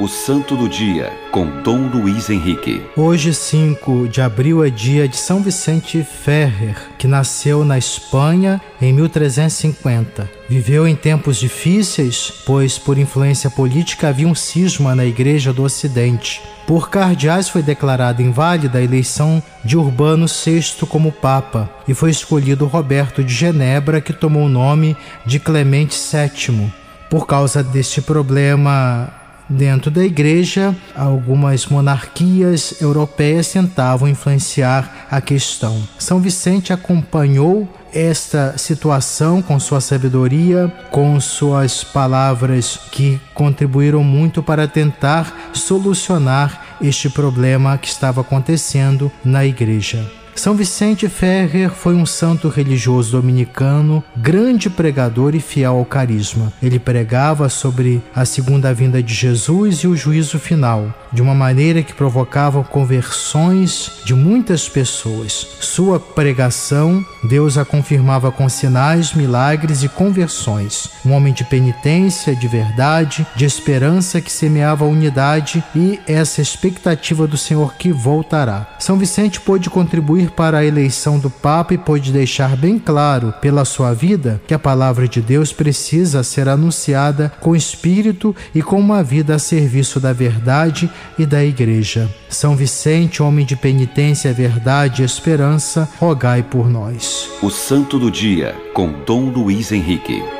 O Santo do Dia, com Dom Luiz Henrique. Hoje, 5 de abril, é dia de São Vicente Ferrer, que nasceu na Espanha em 1350. Viveu em tempos difíceis, pois por influência política havia um cisma na Igreja do Ocidente. Por cardeais foi declarada inválida a eleição de Urbano VI como Papa e foi escolhido Roberto de Genebra, que tomou o nome de Clemente VII. Por causa deste problema Dentro da igreja, algumas monarquias europeias tentavam influenciar a questão. São Vicente acompanhou esta situação com sua sabedoria, com suas palavras que contribuíram muito para tentar solucionar este problema que estava acontecendo na igreja. São Vicente Ferrer foi um santo religioso dominicano, grande pregador e fiel ao carisma. Ele pregava sobre a segunda vinda de Jesus e o juízo final, de uma maneira que provocava conversões de muitas pessoas. Sua pregação, Deus a confirmava com sinais, milagres e conversões. Um homem de penitência, de verdade, de esperança que semeava a unidade e essa expectativa do Senhor que voltará. São Vicente pôde contribuir para a eleição do Papa e pôde deixar bem claro pela sua vida que a palavra de Deus precisa ser anunciada com espírito e com uma vida a serviço da verdade e da Igreja. São Vicente, homem de penitência, verdade e esperança, rogai por nós. O Santo do Dia, com Dom Luiz Henrique.